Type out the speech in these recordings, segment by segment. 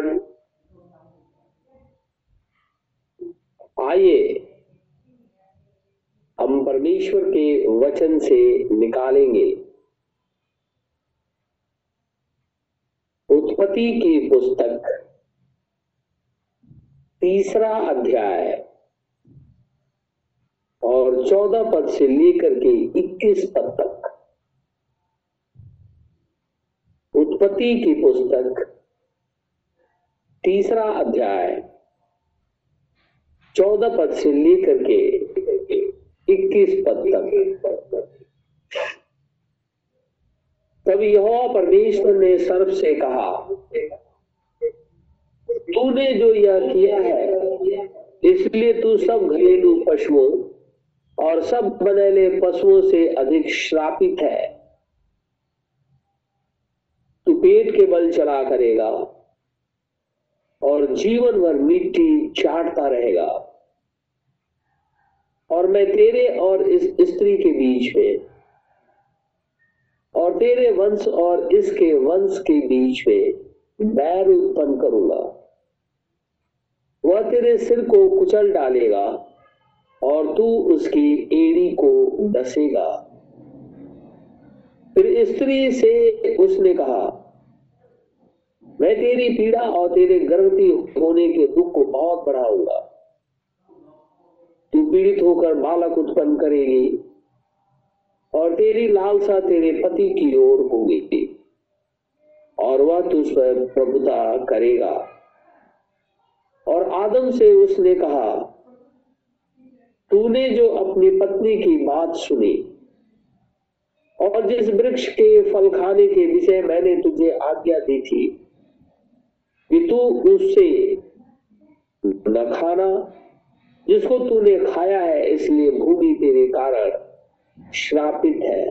Lord आइए हम परमेश्वर के वचन से निकालेंगे। उत्पत्ति की पुस्तक तीसरा अध्याय और चौदह पद से लेकर के इक्कीस पद तक। उत्पत्ति की पुस्तक तीसरा अध्याय चौदह पद से लेकर के इक्कीस पद तक। तब यहोवा परमेश्वर ने सर्प से कहा, तूने जो यह किया है, इसलिए तू सब घरेलू पशुओं और सब बनेले पशुओं से अधिक श्रापित है। तू पेट के बल चला करेगा और जीवन भर मिट्टी चाटता रहेगा। और मैं तेरे और इस स्त्री के बीच में, और तेरे वंश और इसके वंश के बीच में बैर उत्पन्न करूँगा। वह तेरे सिर को कुचल डालेगा और तू उसकी एड़ी को डसेगा। फिर स्त्री से उसने कहा मैं तेरी पीड़ा और तेरे गर्भवती होने के दुख को बहुत बढ़ाऊँगा। तू पीड़ित होकर बालक उत्पन्न करेगी और तेरी लालसा तेरे पति की ओर होगी और वह तुझ पर प्रभुता करेगा। और आदम से उसने कहा, तूने जो अपनी पत्नी की बात सुनी और जिस वृक्ष के फल खाने के विषय मैंने तुझे आज्ञा दी थी कि तू उससे न खाना, जिसको तूने खाया है, इसलिए भूमि तेरे कारण श्रापित है।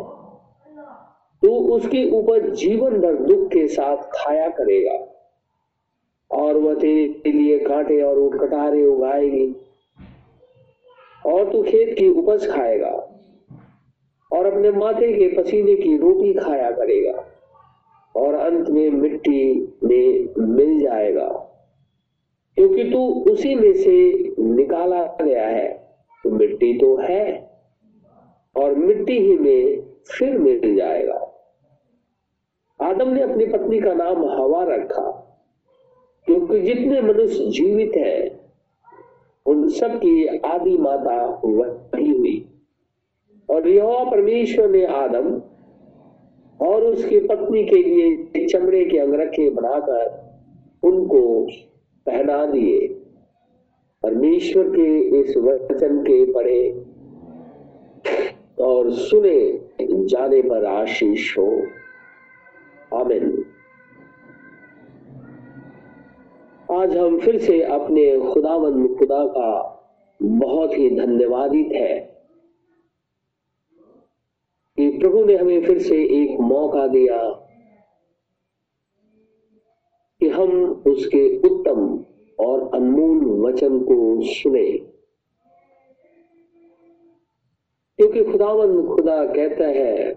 तू उसकी ऊपर जीवन भर दुख के साथ खाया करेगा और वह तेरे लिए कांटे और उठकटारे उगाएगी और तू खेत की उपज खाएगा और अपने माथे के पसीने की रोटी खाया करेगा। और अंत में मिट्टी में मिल जाएगा। क्योंकि तू उसी में से निकाला गया है। तो मिट्टी तो है और मिट्टी ही में फिर मिल जाएगा। आदम ने अपनी पत्नी का नाम हवा रखा, क्योंकि जितने मनुष्य जीवित है, उन सब की आदि माता वही हुई। और यह परमेश्वर ने आदम और उसकी पत्नी के लिए चमड़े के अंगरखे बनाकर उनको पहना दिए। परमेश्वर के इस वचन के पढ़े और सुने, जाने पर आशीष हो। आमिन। आज हम फिर से अपने खुदावन खुदा का बहुत ही धन्यवादित है। कि प्रभु ने हमें फिर से एक मौका दिया कि हम उसके उत्तम और अनमोल वचन को सुने। क्योंकि खुदावन खुदा कहता है,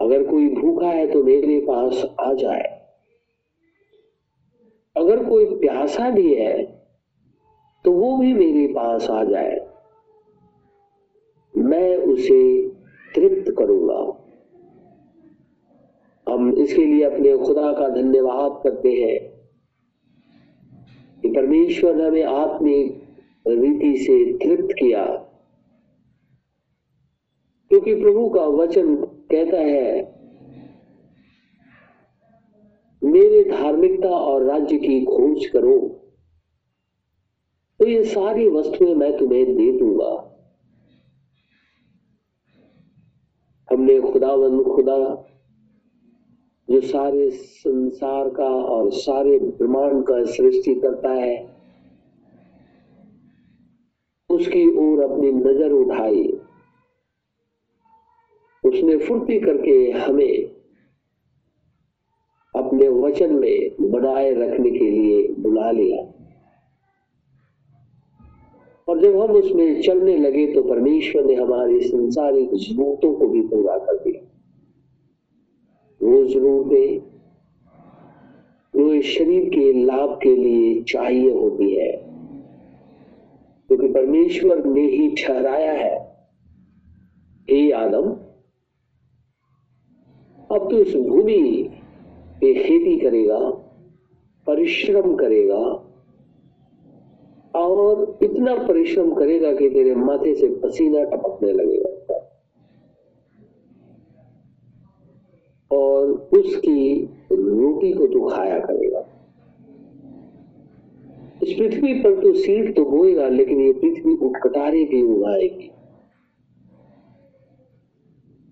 अगर कोई भूखा है तो मेरे पास आ जाए। अगर कोई प्यासा भी है तो वो भी मेरे पास आ जाए। मैं उसे तृप्त करूँगा। हम इसके लिए अपने खुदा का धन्यवाद करते हैं। कि परमेश्वर ने हमें आत्मिक रीति से तृप्त किया। क्योंकि प्रभु का वचन कहता है, मेरे धार्मिकता और राज्य की खोज करो। तो ये सारी वस्तुएँ मैं तुम्हें दे दूँगा। हमने खुदावन खुदा जो सारे संसार का और सारे ब्रह्मांड का सृष्टि करता है, उसकी ओर अपनी नज़र उठाई। उसने फुर्ती करके हमें अपने वचन में बनाए रखने के लिए बुला लिया। और जब हम उसमें चलने लगे तो परमेश्वर ने हमारी संसारिक जरूरतों को भी पूरा कर दिया। वो जरूरतें जो इस शरीर के लाभ के लिए चाहिए होती है। क्योंकि तो परमेश्वर ने ही ठहराया है। हे आदम, अब तो इस भूमि पे खेती करेगा, परिश्रम करेगा और इतना परिश्रम करेगा कि तेरे माथे से पसीना टपकने लगेगा। और उसकी रोटी को तू खाया करेगा। इस पृथ्वी पर तो सीट तो बोएगा लेकिन ये पृथ्वी उठकटारे भी उगाएगी।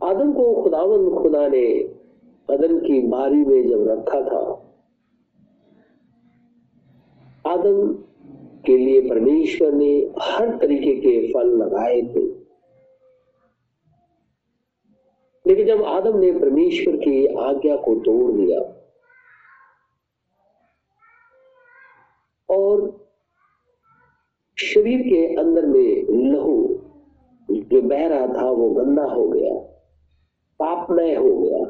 आदम को खुदावन खुदा ने अदम की बारी में जब रखा था, आदम के लिए परमेश्वर ने हर तरीके के फल लगाए थे। लेकिन जब आदम ने परमेश्वर की आज्ञा को तोड़ दिया और शरीर के अंदर में लहू जो बह रहा था, वो गंदा हो गया, पापमय हो गया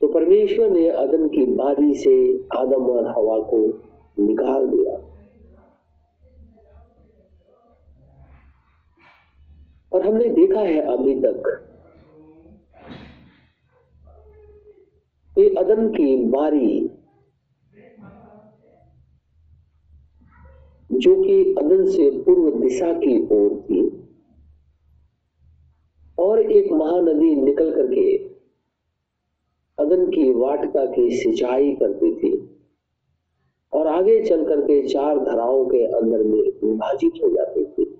तो परमेश्वर ने आदम की बारी से आदम और हवा को निकाल दिया। और हमने देखा है अभी तक। ये अदम की बारी, जो कि अदन से पूर्व दिशा की ओर थी, और एक महानदी निकल करके अदन की वाटिका की सिंचाई करती थी, और आगे चल करके चार धराओं के अंदर में विभाजित हो जाती थी।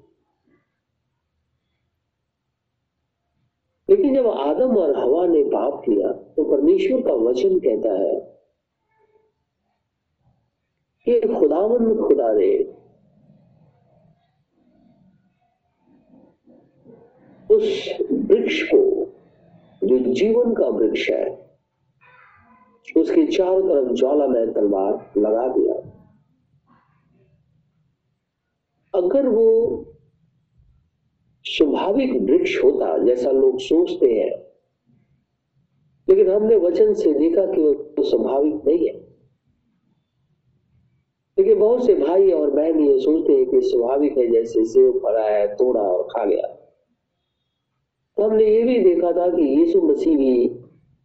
लेकिन जब आदम और हवा ने पाप किया तो परमेश्वर का वचन कहता है कि खुदावन खुदा ने उस वृक्ष को, जो जीवन का वृक्ष है, उसके चारों तरफ़ ज्वाला में तलवार लगा दिया। अगर वो स्वाभाविक वृक्ष होता जैसा लोग सोचते हैं। लेकिन हमने वचन से देखा कि वो तो स्वाभाविक नहीं है। लेकिन बहुत से भाई और बहन ये सोचते हैं कि स्वाभाविक है जैसे सेव फड़ा है, तोड़ा और खा गया। तो हमने ये भी देखा था कि यीशु मसीह भी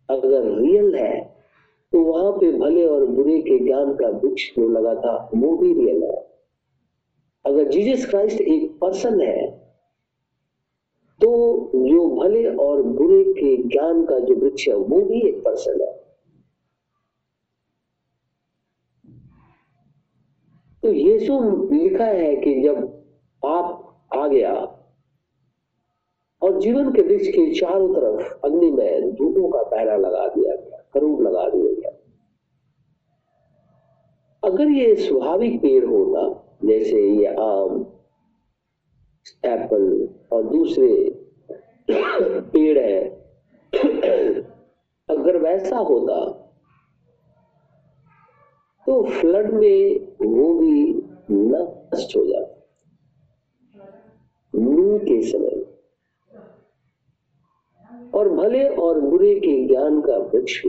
अगर रियल है तो वहाँ पे भले और बुरे के ज्ञान का वृक्ष जो लगा था, वो भी रियल है। अगर जीसस क्राइस्ट एक पर्सन है तो जो भले और बुरे के ज्ञान का जो वृक्ष है, वो भी एक पर्सन है। तो यीशु लिखा है कि जब पाप आ गया और जीवन के वृक्ष के चारों तरफ़ अग्नि में धूपों का पहरा लगा दिया गया करूब लगा दिया गया। अगर ये स्वाभाविक पेड़ होता जैसे ये आम एप्पल और दूसरे पेड़ है। अगर वैसा होता तो फ्लड में वो भी नष्ट हो जाता। नूह के समय। और भले और बुरे के ज्ञान का वृक्ष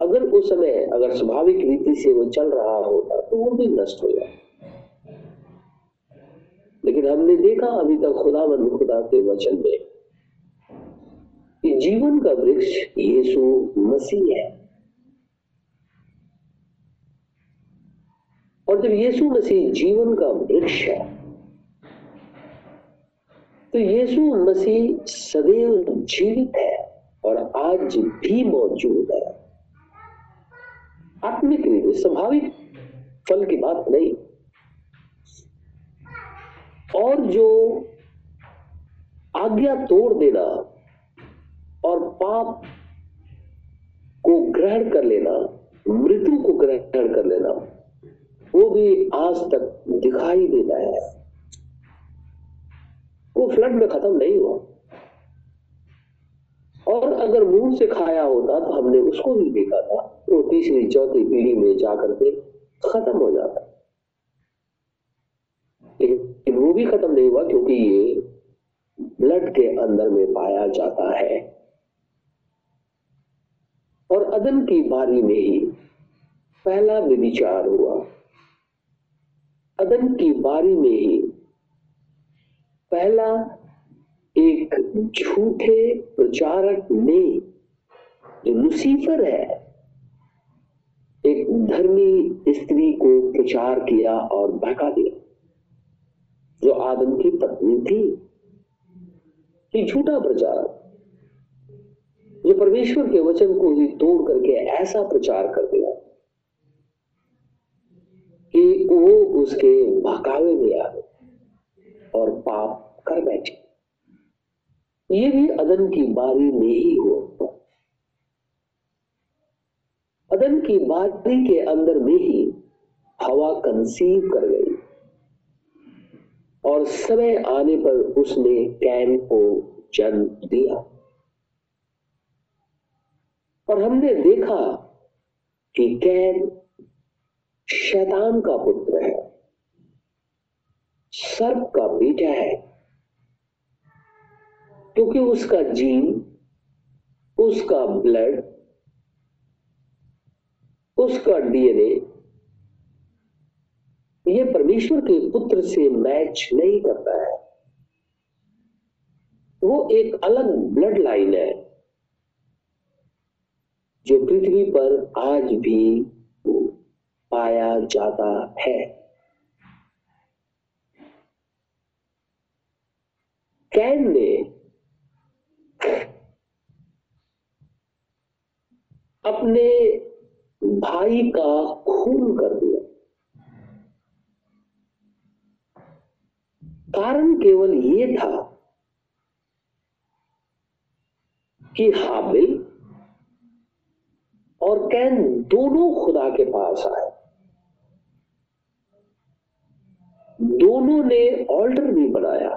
अगर उस समय, अगर स्वाभाविक रीति से वो चल रहा होता तो वो भी नष्ट हो जाता। लेकिन हमने देखा, अभी तक खुदा मन खुदा के वचन में कि जीवन का वृक्ष यीशु मसीह है। और जब यीशु मसीह जीवन का वृक्ष है तो यीशु मसीह सदैव जीवित है और आज भी मौजूद है। आत्मिक स्वाभाविक फल की बात नहीं। और जो आज्ञा तोड़ देना और पाप को ग्रहण कर लेना, मृत्यु को ग्रहण कर लेना, वो भी आज तक दिखाई देता है। वो फ्लड में खत्म नहीं हुआ। और अगर मुँह से खाया होता तो हमने उसको भी देखा था। वो तो तीसरी चौथी पीढ़ी में जाकर के खत्म हो जाता। वो भी खत्म नहीं हुआ, क्योंकि ये ब्लड के अंदर में पाया जाता है। और अदन की बारी में ही पहला विचार हुआ। अदन की बारी में ही पहला एक झूठे प्रचारक ने, जो लुसीफर है, एक धर्मी स्त्री को प्रचार किया और बहका दिया। जो आदम की पत्नी थी कि झूठा प्रचारक जो परमेश्वर के वचन को ही तोड़ करके ऐसा प्रचार कर दिया कि वो उसके बहकावे में आ गए और पाप कर बैठे। ये भी अदन की बारी में ही हुआ। अदन की बारी के अंदर में ही हवा कंसीव कर गई। और समय आने पर उसने कैन को जन्म दिया। और हमने देखा कि कैन शैतान का पुत्र है, सर्प का बेटा है, क्योंकि उसका जीन, उसका ब्लड, उसका डीएनए ये परमेश्वर के पुत्र से मैच नहीं करता है। वो एक अलग ब्लड लाइन है, जो पृथ्वी पर आज भी पाया जाता है। कैन ने अपने भाई का खून कर दिया। कारण केवल ये था कि हाबिल और कैन दोनों खुदा के पास आए। दोनों ने ऑल्टर भी बनाया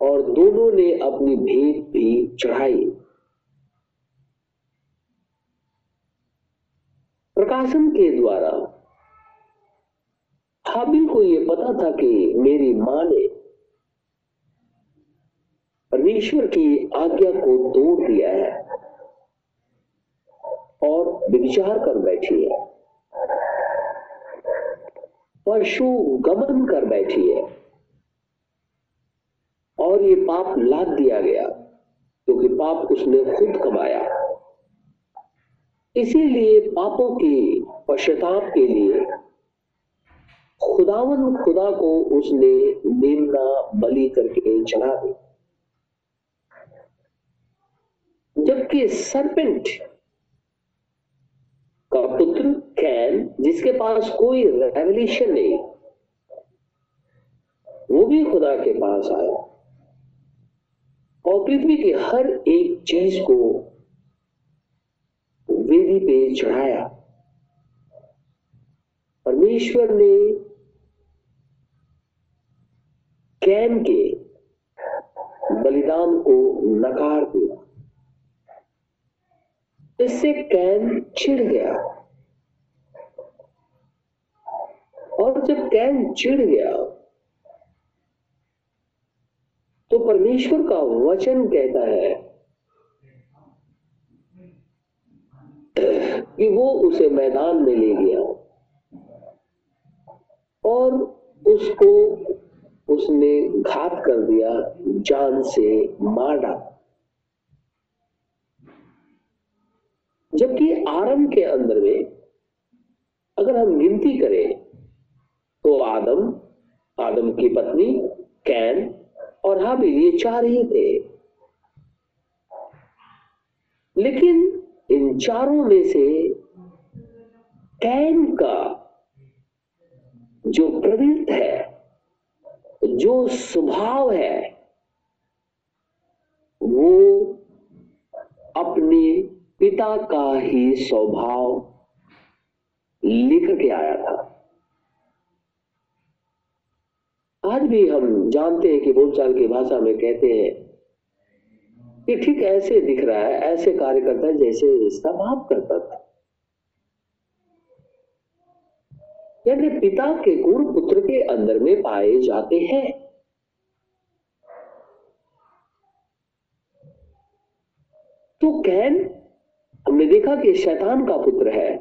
और दोनों ने अपनी भेंट भी चढ़ाई। प्रकाशन के द्वारा हाबिल को यह पता था कि मेरी माँ ने परमेश्वर की आज्ञा को तोड़ दिया है और विचार कर बैठी है। पशु गमन कर बैठी है। और ये पाप लाद दिया गया, क्योंकि तो पाप उसने खुद कमाया। इसीलिए पापों के पश्चाताप के लिए खुदावन खुदा को उसने मेमना बलि करके चढ़ा दी। जबकि सरपेंट का पुत्र कैन, जिसके पास कोई रेवल्यूशन नहीं, वो भी खुदा के पास आया। और पृथ्वी की हर एक चीज़ को वेदी पे चढ़ाया। परमेश्वर ने कैन के बलिदान को नकार दिया। इससे कैन चिढ़ गया। और जब कैन चिढ़ गया तो परमेश्वर का वचन कहता है कि वो उसे मैदान में ले गया और उसको उसने घात कर दिया, जान से मार। डाला जबकि आरंभ के अंदर में अगर हम गिनती करें तो आदम आदम की पत्नी, कैन और हाबिल, ये चार ही थे। लेकिन इन चारों में से कैन का जो प्रवृत्त है जो स्वभाव है, वो अपने पिता का ही स्वभाव लिख के आया था। आज भी हम जानते हैं कि बोलचाल की भाषा में कहते हैं कि ठीक ऐसे दिख रहा है, ऐसे कार्य करता है जैसे इसका करता था। यानी पिता के गुण पुत्र के अंदर में पाए जाते हैं। तो कैन, हमने देखा कि शैतान का पुत्र है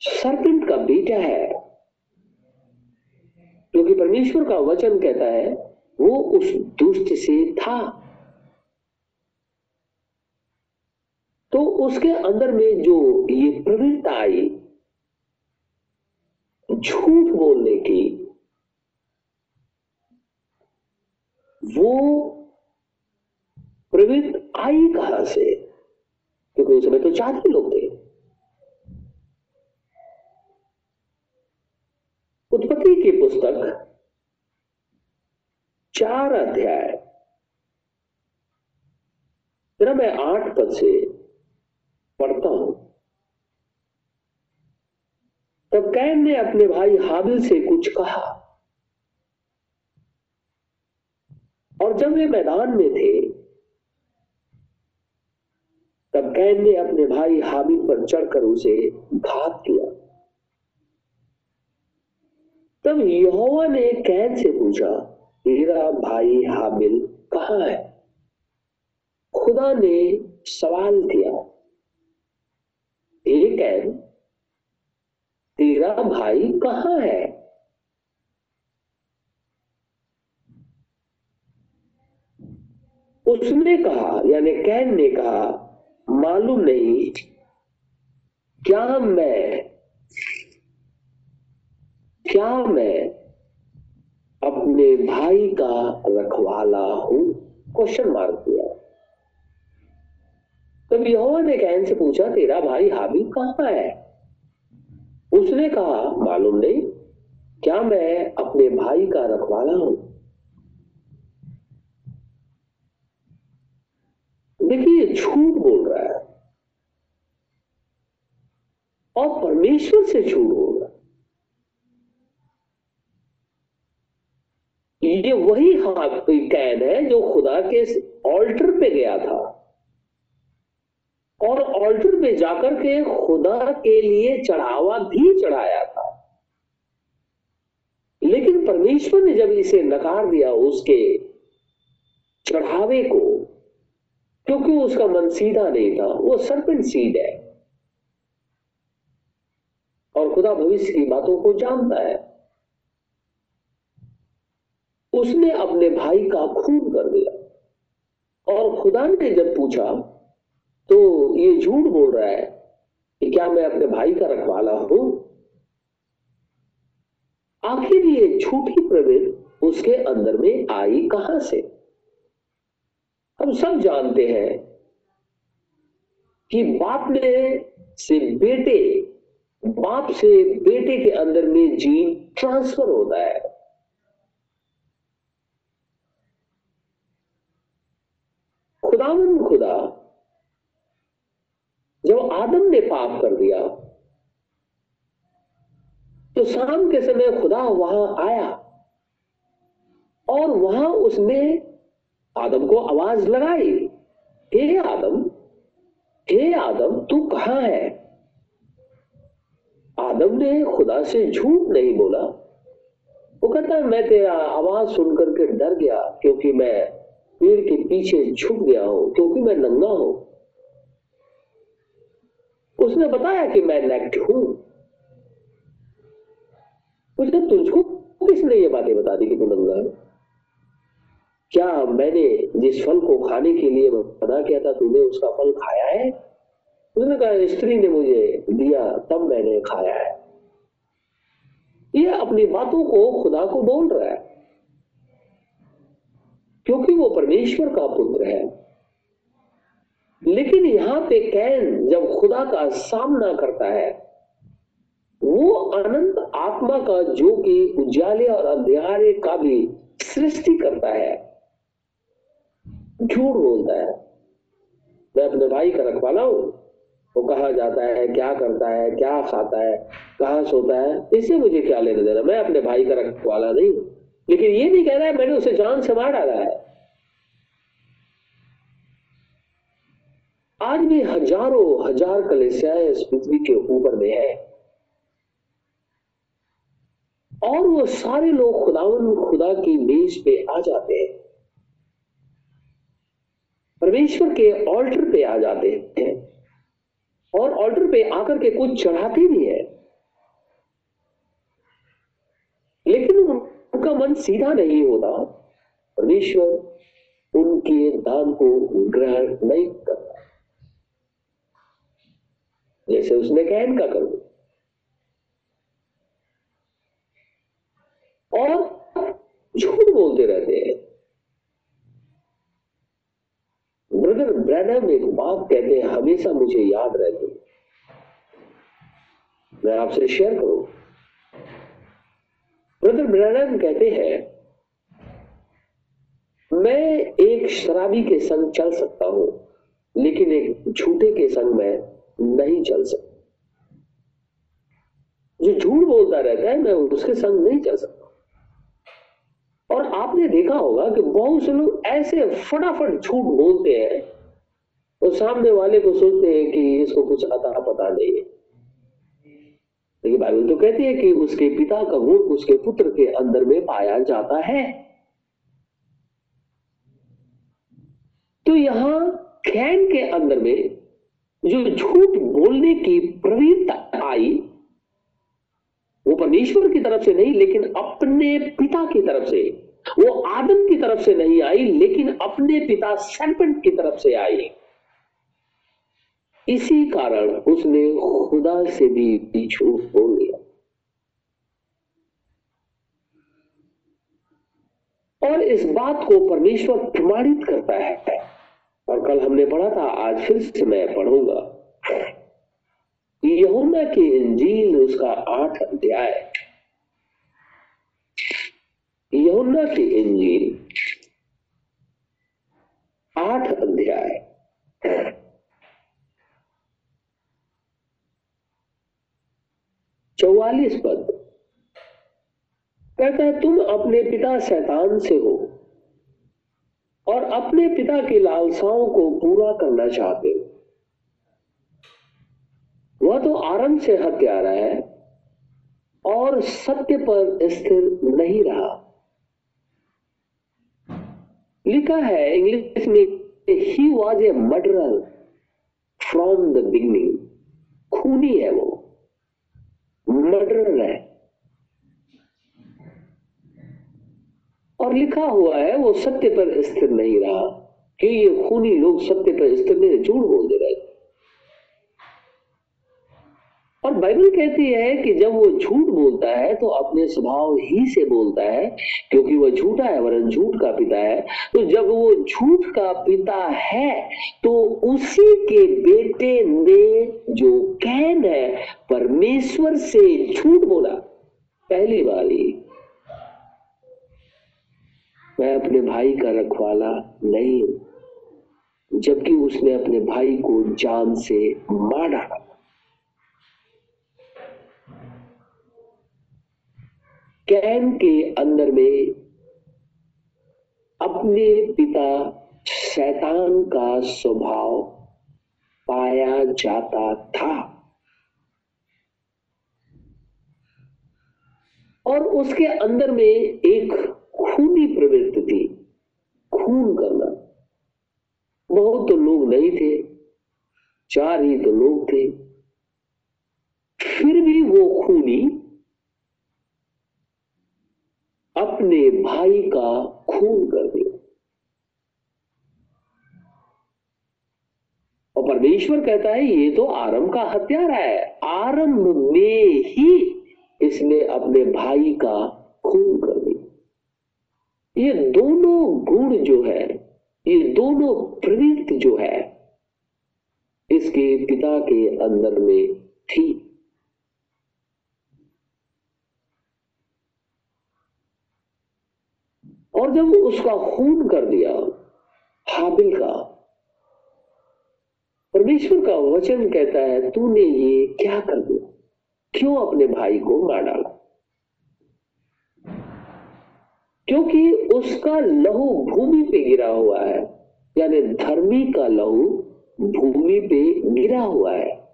सरपेंट का बेटा है क्योंकि तो परमेश्वर का वचन कहता है, वो उस दुष्ट से था। तो उसके अंदर में जो ये प्रवृत्ति आई झूठ बोलने की, वो प्रवृत्ति आई कहाँ से? क्योंकि उस समय तो चार ही लोग थे। उत्पत्ति की पुस्तक चार अध्याय। जरा मैं आठ पद से पढ़ता हूँ। तब कैन ने अपने भाई हाबिल से कुछ कहा। और जब वे मैदान में थे, तब कैन ने अपने भाई हाबिल पर चढ़कर उसे घात किया। तब यहोवा ने कैन से पूछा तेरा भाई हाबिल कहा है? खुदा ने सवाल किया एक कैन तेरा भाई कहाँ है? उसने कहा, यानी कैन ने कहा, मालूम नहीं क्या मैं क्या मैं अपने भाई का रखवाला हूँ? क्वेश्चन मार्क दिया। तब यहोवा ने कैन से पूछा, तेरा भाई हाबिल कहाँ है? उसने कहा, मालूम नहीं, क्या मैं अपने भाई का रखवाला हूँ? देखिए झूठ बोल रहा है। और परमेश्वर से झूठ बोल रहा है। ये वही कैद है जो खुदा के ऑल्टर पे गया था। और ऑल्टर पे जाकर के खुदा के लिए चढ़ावा भी चढ़ाया था। लेकिन परमेश्वर ने जब इसे नकार दिया उसके चढ़ावे को, क्योंकि उसका मन सीधा नहीं था, वो सरपेंट सीड है। और खुदा भविष्य की बातों को जानता है। उसने अपने भाई का खून कर दिया और खुदा ने जब पूछा तो ये झूठ बोल रहा है कि क्या मैं अपने भाई का रखवाला हूँ? आखिर ये झूठी प्रवृत्ति उसके अंदर में आई कहाँ से? हम सब जानते हैं कि बाप ने से बेटे, बाप से बेटे के अंदर में जीन ट्रांसफ़र होता है। खुदावन खुदा आदम ने पाप कर दिया। तो शाम के समय खुदा वहाँ आया और वहाँ उसने आदम को आवाज़ लगाई, हे आदम हे आदम, तू कहाँ है? आदम ने खुदा से झूठ नहीं बोला। वो कहता मैं तेरा आवाज़ सुनकर के डर गया, क्योंकि मैं पेड़ के पीछे छुप गया हूँ, क्योंकि मैं नंगा हूँ। उसने बताया कि मैं नेक्ट हूँ। उसने तुझको किसने ये बातें बता दी कि तू नंगा है? क्या मैंने जिस फल को खाने के लिए मना किया था, तूने उसका फल खाया है? उसने कहा, स्त्री ने मुझे दिया, तब मैंने खाया है। ये अपनी बातों को खुदा को बोल रहा है, क्योंकि वो परमेश्वर का पुत्र है। लेकिन यहाँ पे कैन जब खुदा का सामना करता है, वो अनंत आत्मा का जो कि उजाले और अंधेरे का भी सृष्टि करता है, झूठ बोलता है। मैं अपने भाई का रखवाला हूँ। वो कहा जाता है, क्या करता है, क्या खाता है, कहा सोता है, इससे मुझे क्या लेना देना? मैं अपने भाई का रखवाला नहीं हूँ। लेकिन ये नहीं कह रहा है मैंने उसे जान से मार डाला है। आज भी हज़ारों, हज़ार कलेसियाएँ इस पृथ्वी के ऊपर में है। और वो सारे लोग खुदावन, खुदा की मेज पे आ जाते हैं। परमेश्वर के ऑल्टर पे आ जाते हैं। और ऑल्टर पे आकर के कुछ चढ़ाते भी है। लेकिन उनका मन सीधा नहीं होता। परमेश्वर उनके दान को ग्रहण नहीं करता। जैसे उसने कैन का कर और झूठ बोलते रहते हैं। ब्रदर ब्रैनम एक बात कहते हैं, हमेशा मुझे याद रहती मैं आपसे शेयर करूँ। ब्रदर ब्रैनम कहते हैं, मैं एक शराबी के संग चल सकता हूँ, लेकिन एक झूठे के संग मैं नहीं चल सकता। जो झूठ बोलता रहता है, मैं उसके संग नहीं चल सकता। और आपने देखा होगा कि बहुत से लोग ऐसे फटाफट झूठ बोलते हैं तो सामने वाले को सोचते हैं कि इसको कुछ अता पता नहीं है। लेकिन बाइबल तो कहती है कि उसके पिता का गुण उसके पुत्र के अंदर में पाया जाता है। तो यहाँ खैन के अंदर में जो झूठ बोलने की प्रवीणता आई, वो परमेश्वर की तरफ़ से नहीं, लेकिन अपने पिता की तरफ़ से। वो आदम की तरफ़ से नहीं आई, लेकिन अपने पिता सरपेंट की तरफ़ से आई। इसी कारण उसने खुदा से भी झूठ बोल लिया। और इस बात को परमेश्वर प्रमाणित करता है। और कल हमने पढ़ा था, आज फिर से मैं पढ़ूँगा। यहुना की इंजील उसका आठ अध्याय। यहुना की इंजील, आठ अध्याय। चौवालीस पद। कहता है, तुम अपने पिता शैतान से हो। और अपने पिता की लालसाओं को पूरा करना चाहते हो। वह तो आरंभ से हत्यारा है और सत्य पर स्थिर नहीं रहा। लिखा है, इंग्लिश में ही was a murderer from the beginning खूनी है वो। मर्डरर है। और लिखा हुआ है, वो सत्य पर स्थिर नहीं रहा। कि ये खूनी लोग सत्य पर स्थिर नहीं झूठ बोल दे रहे और बाइबल कहती है कि जब वो झूठ बोलता है तो अपने स्वभाव ही से बोलता है, क्योंकि वह झूठा है, वरन झूठ का पिता है। तो जब वो झूठ का पिता है तो उसी के बेटे ने जो कैन है, परमेश्वर से झूठ बोला। पहली बार ही मैं अपने भाई का रखवाला नहीं हूँ, जबकि उसने अपने भाई को जान से मार डाला। कैन के अंदर में अपने पिता शैतान का स्वभाव पाया जाता था। और उसके अंदर में एक खूनी प्रवृत्ति थी। खून करना। बहुत तो लोग नहीं थे, चार ही तो लोग थे। फिर भी वो खूनी अपने भाई का खून कर दिया। और परमेश्वर कहता है, ये तो आरंभ का हत्यारा है। आरंभ में ही इसने अपने भाई का खून कर ये दोनों गुण जो है, ये दोनों प्रवृत्ति जो है, इसके पिता के अंदर में थी। और जब उसका खून कर दिया, हाबिल का, परमेश्वर का वचन कहता है, तूने ये क्या कर दिया? क्यों अपने भाई को मार डाला? क्योंकि उसका लहू भूमि पे गिरा हुआ है, यानी धर्मी का लहू भूमि पे गिरा हुआ है।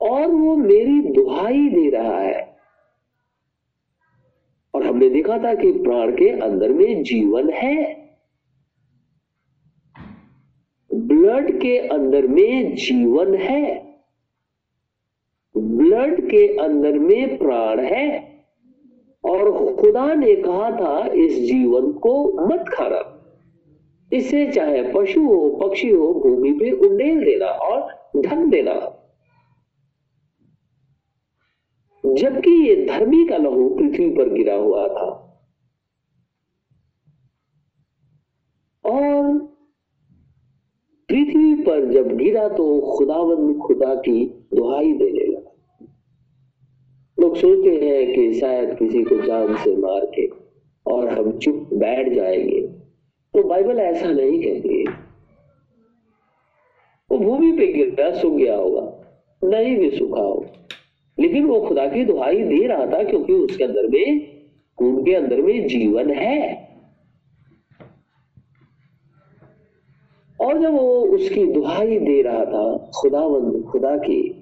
और वो मेरी दुहाई दे रहा है। और हमने देखा था कि प्राण के अंदर में जीवन है। ब्लड के अंदर में जीवन है। ब्लड के अंदर में प्राण है। और खुदा ने कहा था, इस जीवन को मत खाना। इसे चाहे पशु हो, पक्षी हो, भूमि पे उंडेल देना और ढक देना। जबकि ये धर्मी का लहू पृथ्वी पर गिरा हुआ था। और पृथ्वी पर जब गिरा तो खुदावन खुदा की दुहाई देने लगा। लोग सोचते हैं कि शायद किसी को जान से मार के और हम चुप बैठ जाएँगे। तो बाइबल ऐसा नहीं कहती है। वो भूमि पे गिरता, सूख गया होगा, नहीं भी सूखा होगा। लेकिन वो खुदा की दुहाई दे रहा था क्योंकि उसके अंदर में खून के अंदर में जीवन है। और जब वो उसकी दुहाई दे रहा था, खुदावंद, खुदा की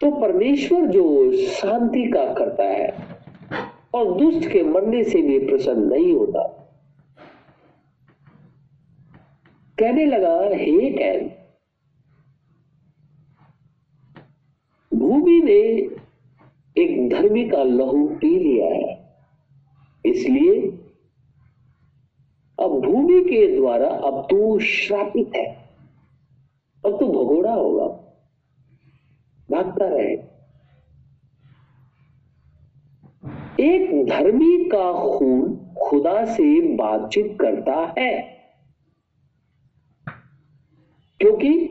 तो परमेश्वर जो शांति का करता है और दुष्ट के मरने से भी प्रसन्न नहीं होता। कहने लगा, हे कैन, भूमि ने एक धर्मी का लहू पी लिया है, इसलिए अब भूमि के द्वारा अब तू श्रापित है अब तू भगोड़ा होगा। भागता रहे एक धर्मी का खून खुदा से बातचीत करता है। क्योंकि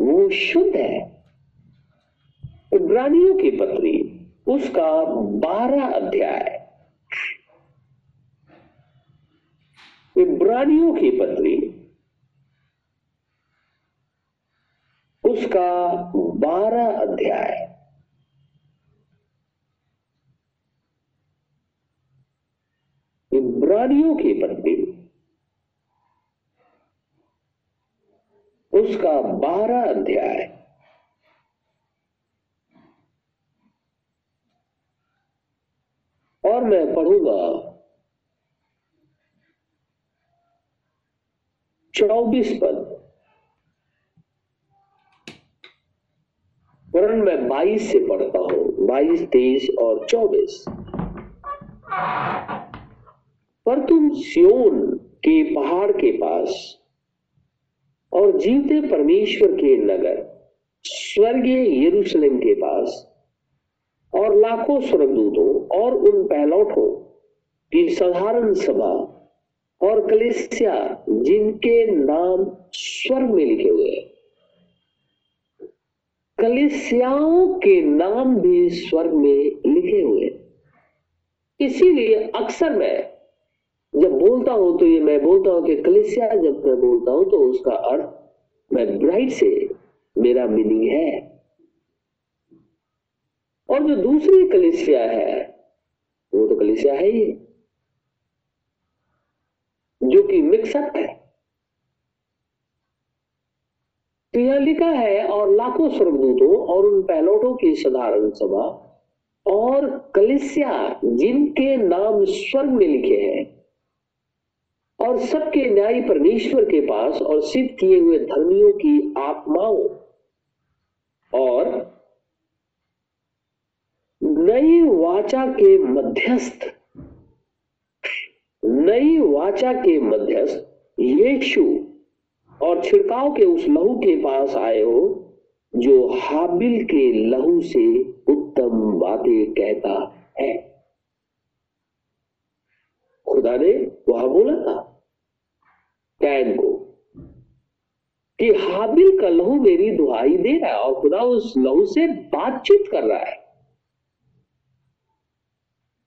वो शुद्ध है। इब्रानियों की पत्री उसका बारह अध्याय। इब्रानियों की पत्री उसका बारह अध्याय। इब्रानियों की पत्री उसका बारह अध्याय। और मैं पढ़ूँगा चौबीस पद। वरन मैं बाईस से पढ़ता हूँ। बाईस, तेईस और चौबीस। पर तुम सियोन के पहाड़ के पास और जीवते परमेश्वर के नगर, स्वर्गीय यरूशलेम के पास और लाखों स्वर्गदूतों और उन पहलौठों की साधारण सभा और कलिसिया जिनके नाम स्वर्ग में लिखे हुए हैं। कलिसियाओं के नाम भी स्वर्ग में लिखे हुए इसीलिए अक्सर मैं जब बोलता हूँ तो ये मैं बोलता हूँ कि कलिसिया जब मैं बोलता हूँ तो उसका अर्थ, मैं ब्राइट से मेरा मीनिंग है। और जो दूसरी कलिसिया है, वो तो कलिसिया है ही, जो कि मिक्सअप है। लिखा है, और लाखों स्वर्गदूतों और उन पैलोटों की साधारण सभा और कलिसिया, जिनके नाम स्वर्ग में लिखे हैं, और सबके न्याय परमेश्वर के पास और सिद्ध किए हुए धर्मियों की आत्माओं और नई वाचा के मध्यस्थ, नई वाचा के मध्यस्थ यीशु और छिड़काव के उस लहू के पास आए हो, जो हाबिल के लहू से उत्तम बातें कहता है। खुदा ने वहाँ बोला था, कैन को, कि हाबिल का लहू मेरी दुहाई दे रहा है और खुदा उस लहू से बातचीत कर रहा है।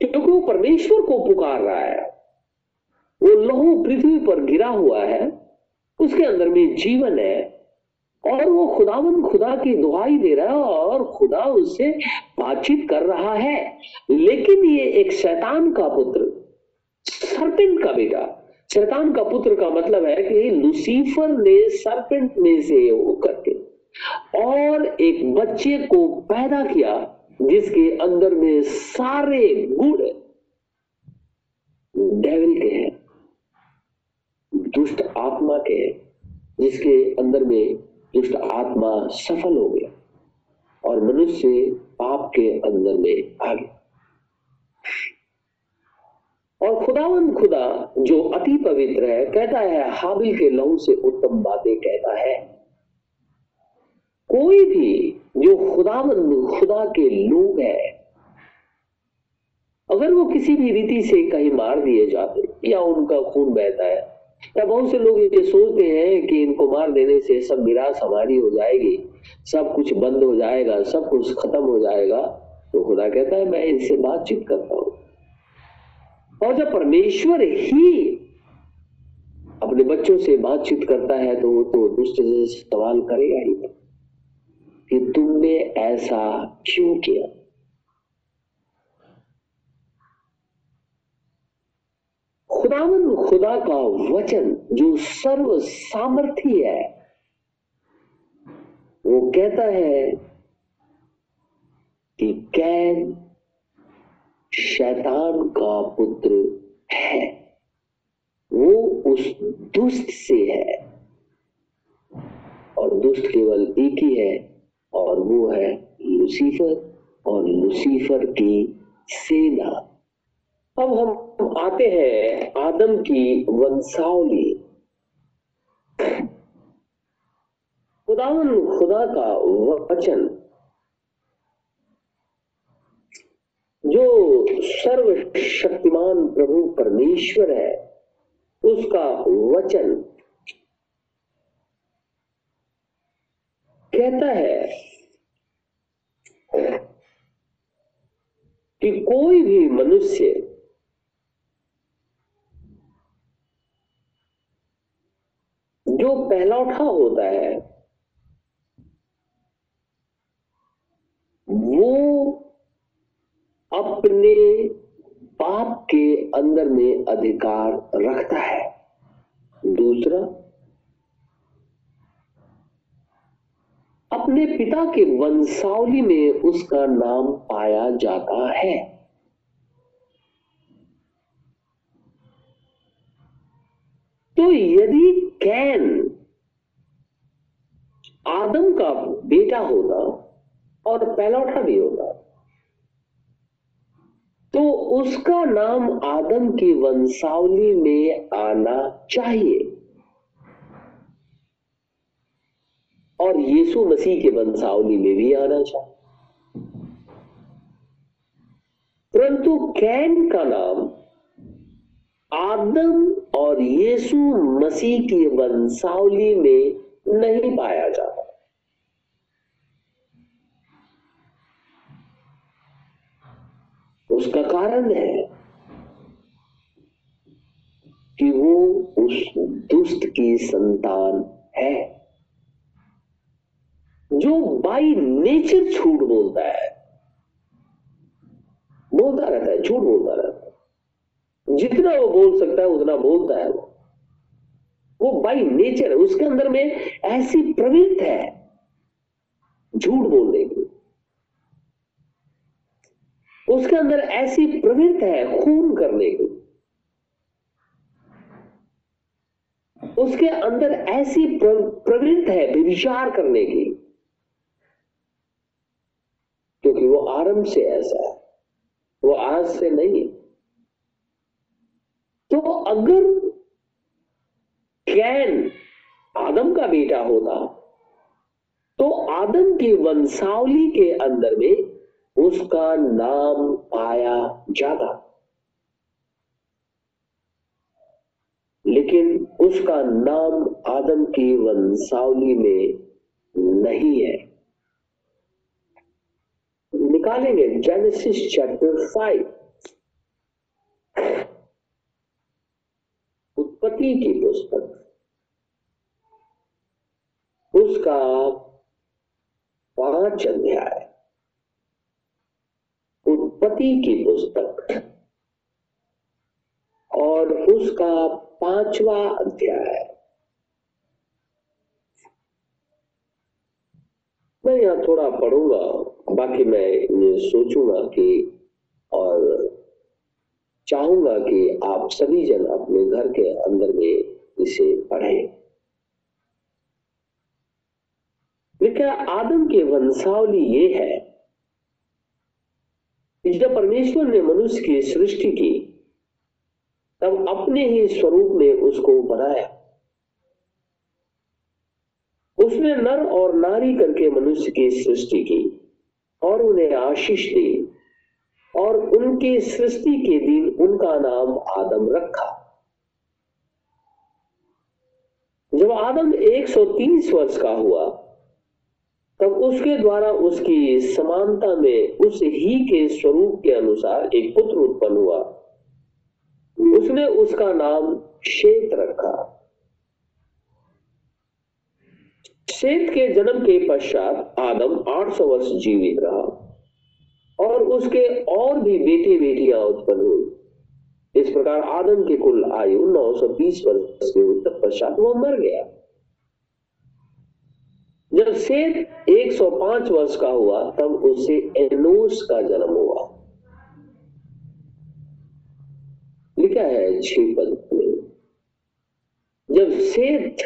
क्योंकि वो परमेश्वर को पुकार रहा है। वो लहू पृथ्वी पर गिरा हुआ है उसके अंदर में जीवन है और वो खुदावन खुदा की दुहाई दे रहा है और खुदा उससे बातचीत कर रहा है। लेकिन ये एक शैतान का पुत्र, सरपेंट का बेटा, शैतान का पुत्र का मतलब है कि लुसीफर ने सरपेंट में से वो करके और एक बच्चे को पैदा किया, जिसके अंदर में सारे गुण डेविल के हैं। दुष्ट आत्मा के, जिसके अंदर में दुष्ट आत्मा सफल हो गया और मनुष्य पाप के अंदर में आ गया। और खुदावन खुदा, जो अति पवित्र है, कहता है, हाबिल के लहू से उत्तम बातें कहता है। कोई भी जो खुदावन खुदा के लोग है, अगर वो किसी भी रीति से कहीं मार दिए जाते या उनका खून बहता है या बहुत से लोग ये सोचते हैं कि इनको मार देने से सब विरास हमारी हो जाएगी, सब कुछ बंद हो जाएगा, सब कुछ खत्म हो जाएगा। तो खुदा कहता है, मैं इनसे बातचीत करता हूँ। और जब परमेश्वर ही अपने बच्चों से बातचीत करता है तो वो तो दुष्ट से सवाल करेगा ही। कि तुमने ऐसा क्यों किया? खुदावन खुदा का वचन जो सर्व सामर्थ्य है, वो कहता है कि कैन शैतान का पुत्र है। वो उस दुष्ट से है और दुष्ट केवल एक ही है और वो है लुसीफर और लुसीफर की सेना। अब हम आते हैं आदम की वंशावली। खुदावन, खुदा का वचन। जो सर्वशक्तिमान प्रभु परमेश्वर है, उसका वचन कहता है कि कोई भी मनुष्य जो पहला उठा होता है, वो अपने पाप के अंदर में अधिकार रखता है। दूसरा, अपने पिता के वंशावली में उसका नाम पाया जाता है। तो यदि कैन आदम का बेटा होता और पहला उठा भी होता तो उसका नाम आदम की वंशावली में आना चाहिए। और यीशु मसीह के वंशावली में भी आना चाहिए। परंतु कैन का नाम आदम और यीशु मसीह की वंशावली में नहीं पाया जाता। उसका कारण है कि वो उस दुष्ट की संतान है, जो बाई नेचर झूठ बोलता है। बोलता रहता है, झूठ बोलता रहता है। जितना वो बोल सकता है, उतना बोलता है वो। वो बाई नेचर उसके अंदर में ऐसी प्रवृत्ति है, झूठ बोलने की। उसके अंदर ऐसी प्रवृत्ति है, खून करने की। उसके अंदर ऐसी प्रवृत्ति है, विचार करने की। क्योंकि वो आरंभ से ऐसा है, वो आज से नहीं है। अगर कैन आदम का बेटा होता तो आदम की वंशावली के अंदर में उसका नाम पाया जाता। लेकिन उसका नाम आदम की वंशावली में नहीं है। निकालेंगे जेनेसिस चैप्टर फाइव उत्पत्ति की पुस्तक। उसका पाँच अध्याय। उत्पत्ति की पुस्तक। और उसका पांचवा अध्याय। मैं यहाँ थोड़ा पढ़ूँगा, बाकी मैं सोचूँगा कि और चाहूँगा कि आप सभी जन अपने घर के अंदर में इसे पढ़ें। लिखा, आदम के वंशावली ये है जब परमेश्वर ने मनुष्य की सृष्टि की, तब अपने ही स्वरूप में उसको बनाया। उसने नर और नारी करके मनुष्य की सृष्टि की और उन्हें आशीष दी। और उनकी सृष्टि के दिन उनका नाम आदम रखा। जब आदम 130 वर्ष का हुआ, तब उसके द्वारा उसकी समानता में उस ही के स्वरूप के अनुसार एक पुत्र उत्पन्न हुआ। उसने उसका नाम शेत रखा। शेत के जन्म के पश्चात आदम 800 वर्ष जीवित रहा। और उसके और भी बेटे बेटियाँ उत्पन्न हुई। इस प्रकार आदम की कुल आयु 920 वर्ष के पश्चात वो मर गया। जब शेर 105 वर्ष का हुआ, तब उसे एनोस का जन्म हुआ। लिखा है छह पद में, जब सेठ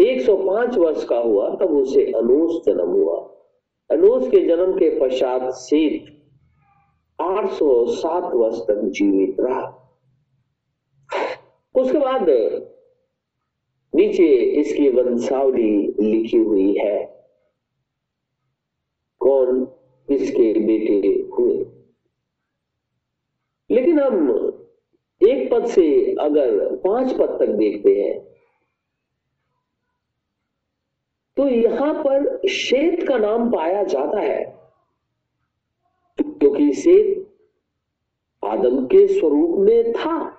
105 वर्ष का हुआ, तब उसे अनोस जन्म हुआ। अनोस के जन्म के पश्चात सेठ 807 वर्ष तक जीवित रहा। उसके बाद नीचे इसकी वंशावली लिखी हुई है। कौन इसके बेटे हुए? लेकिन हम एक पद से अगर पाँच पद तक देखते हैं तो यहाँ पर शेत का नाम पाया जाता है। क्योंकि शेत आदम के स्वरूप में था।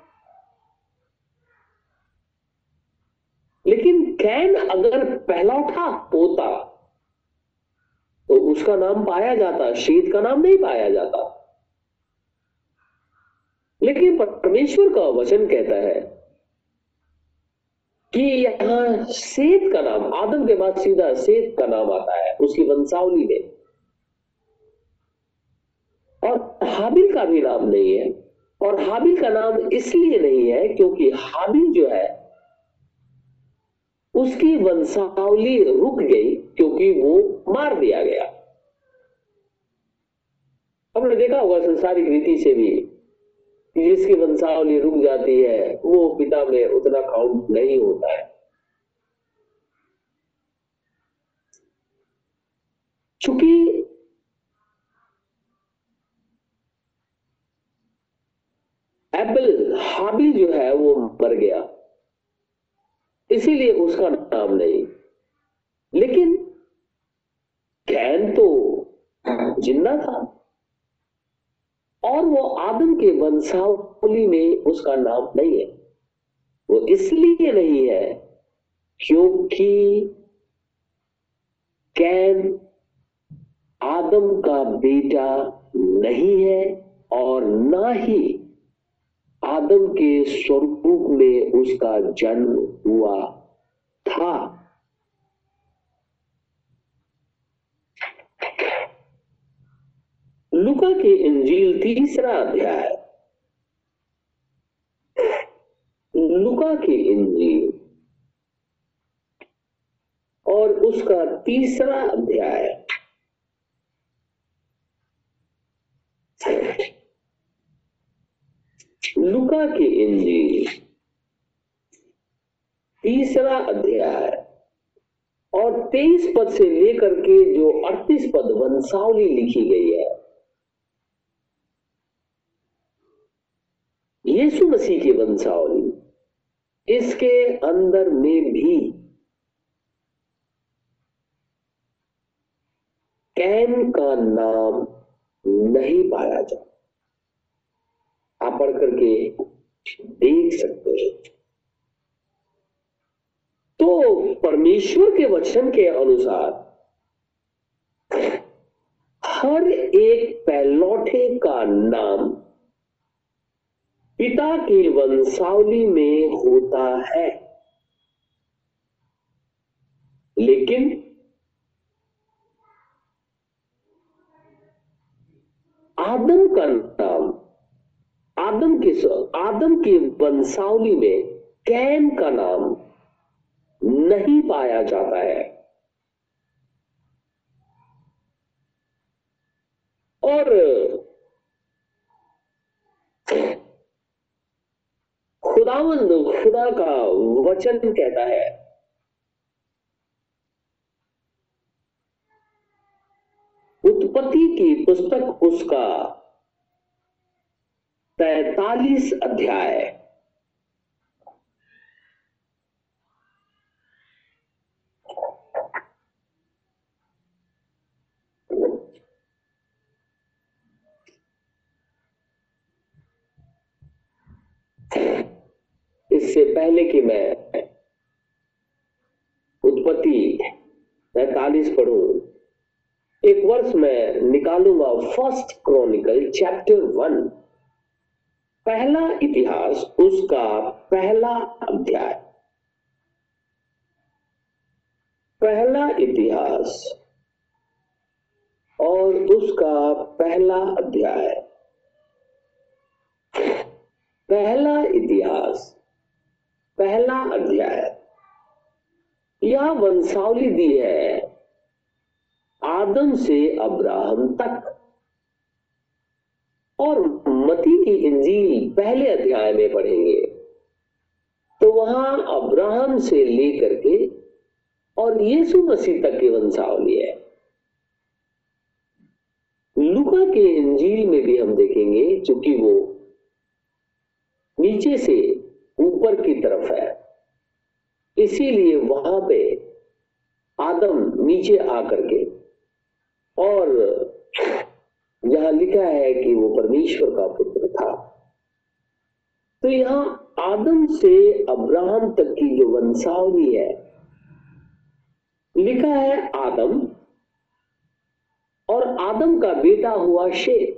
लेकिन कैन अगर पहला था, पोता तो उसका नाम पाया जाता, शीत का नाम नहीं पाया जाता। लेकिन परमेश्वर का वचन कहता है कि यहाँ सेत का नाम, आदम के बाद सीधा सेत का नाम आता है, उसकी वंशावली में। और हाबिल का भी नाम नहीं है, और हाबिल का नाम इसलिए नहीं है क्योंकि हाबिल जो है, उसकी वंशावली रुक गई क्योंकि वो मार दिया गया। हमने देखा होगा संसारिक रीति से भी जिसकी वंशावली रुक जाती है, वो पिता में उतना काउंट नहीं होता है। चूँकि एप्पल हाबिल जो है, वो मर गया। इसीलिए उसका नाम नहीं। लेकिन कैन तो ज़िंदा था। और वो आदम के वंशावली में उसका नाम नहीं है। वो इसलिए नहीं है क्योंकि कैन आदम का बेटा नहीं है और ना ही आदम के स्वरूप में उसका जन्म हुआ था। लुका के इंजील तीसरा अध्याय। लुका के इंजील। और उसका तीसरा अध्याय। लुका की इंजील। तीसरा अध्याय। और तेईस पद से लेकर के जो अड़तीस पद वंशावली लिखी गई है। मसीह की वंशावली इसके अंदर में भी कैन का नाम नहीं पाया जाता। आप पढ़ करके देख सकते हैं। तो परमेश्वर के वचन के अनुसार हर एक पैलौठे का नाम पिता की वंशावली में होता है। लेकिन आदम का नाम, आदम के आदम की वंशावली में कैन का नाम नहीं पाया जाता है। और खुदावंद खुदा का वचन कहता है। उत्पत्ति की पुस्तक उसका तैतालीस अध्याय। इससे पहले कि मैं उत्पत्ति पैतालीस पढ़ू, एक वर्ष में निकालूँगा फ़र्स्ट क्रॉनिकल चैप्टर वन पहला इतिहास, उसका पहला अध्याय। पहला इतिहास और उसका पहला अध्याय। पहला इतिहास पहला अध्याय। यह वंशावली दी है आदम से अब्राहम तक। और मती की इंजील पहले अध्याय में पढ़ेंगे। तो वहाँ अब्राहम से लेकर के और यीशु मसीह तक की वंशावली है। लुका के इंजील में भी हम देखेंगे क्योंकि वो नीचे से ऊपर की तरफ़ है। इसीलिए वहाँ पे आदम नीचे आकर के और यहाँ लिखा है कि वो परमेश्वर का पुत्र था। तो यहाँ आदम से अब्राहम तक की जो वंशावली है, लिखा है आदम और आदम का बेटा हुआ शेत।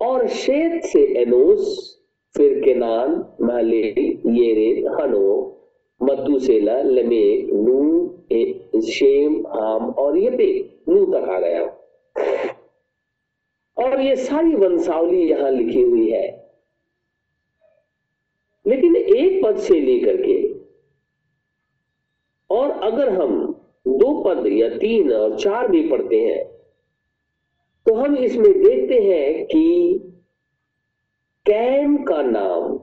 और शेत से एनोस फिर केनान महले येरेद हनो मधुसेला लमेक नू शेम, आम, और ये पे नू तक आ गया। और ये सारी वंशावली यहाँ लिखी हुई है। लेकिन एक पद से लेकर के, और अगर हम दो पद या तीन और चार भी पढ़ते हैं तो हम इसमें देखते हैं कि कैन का नाम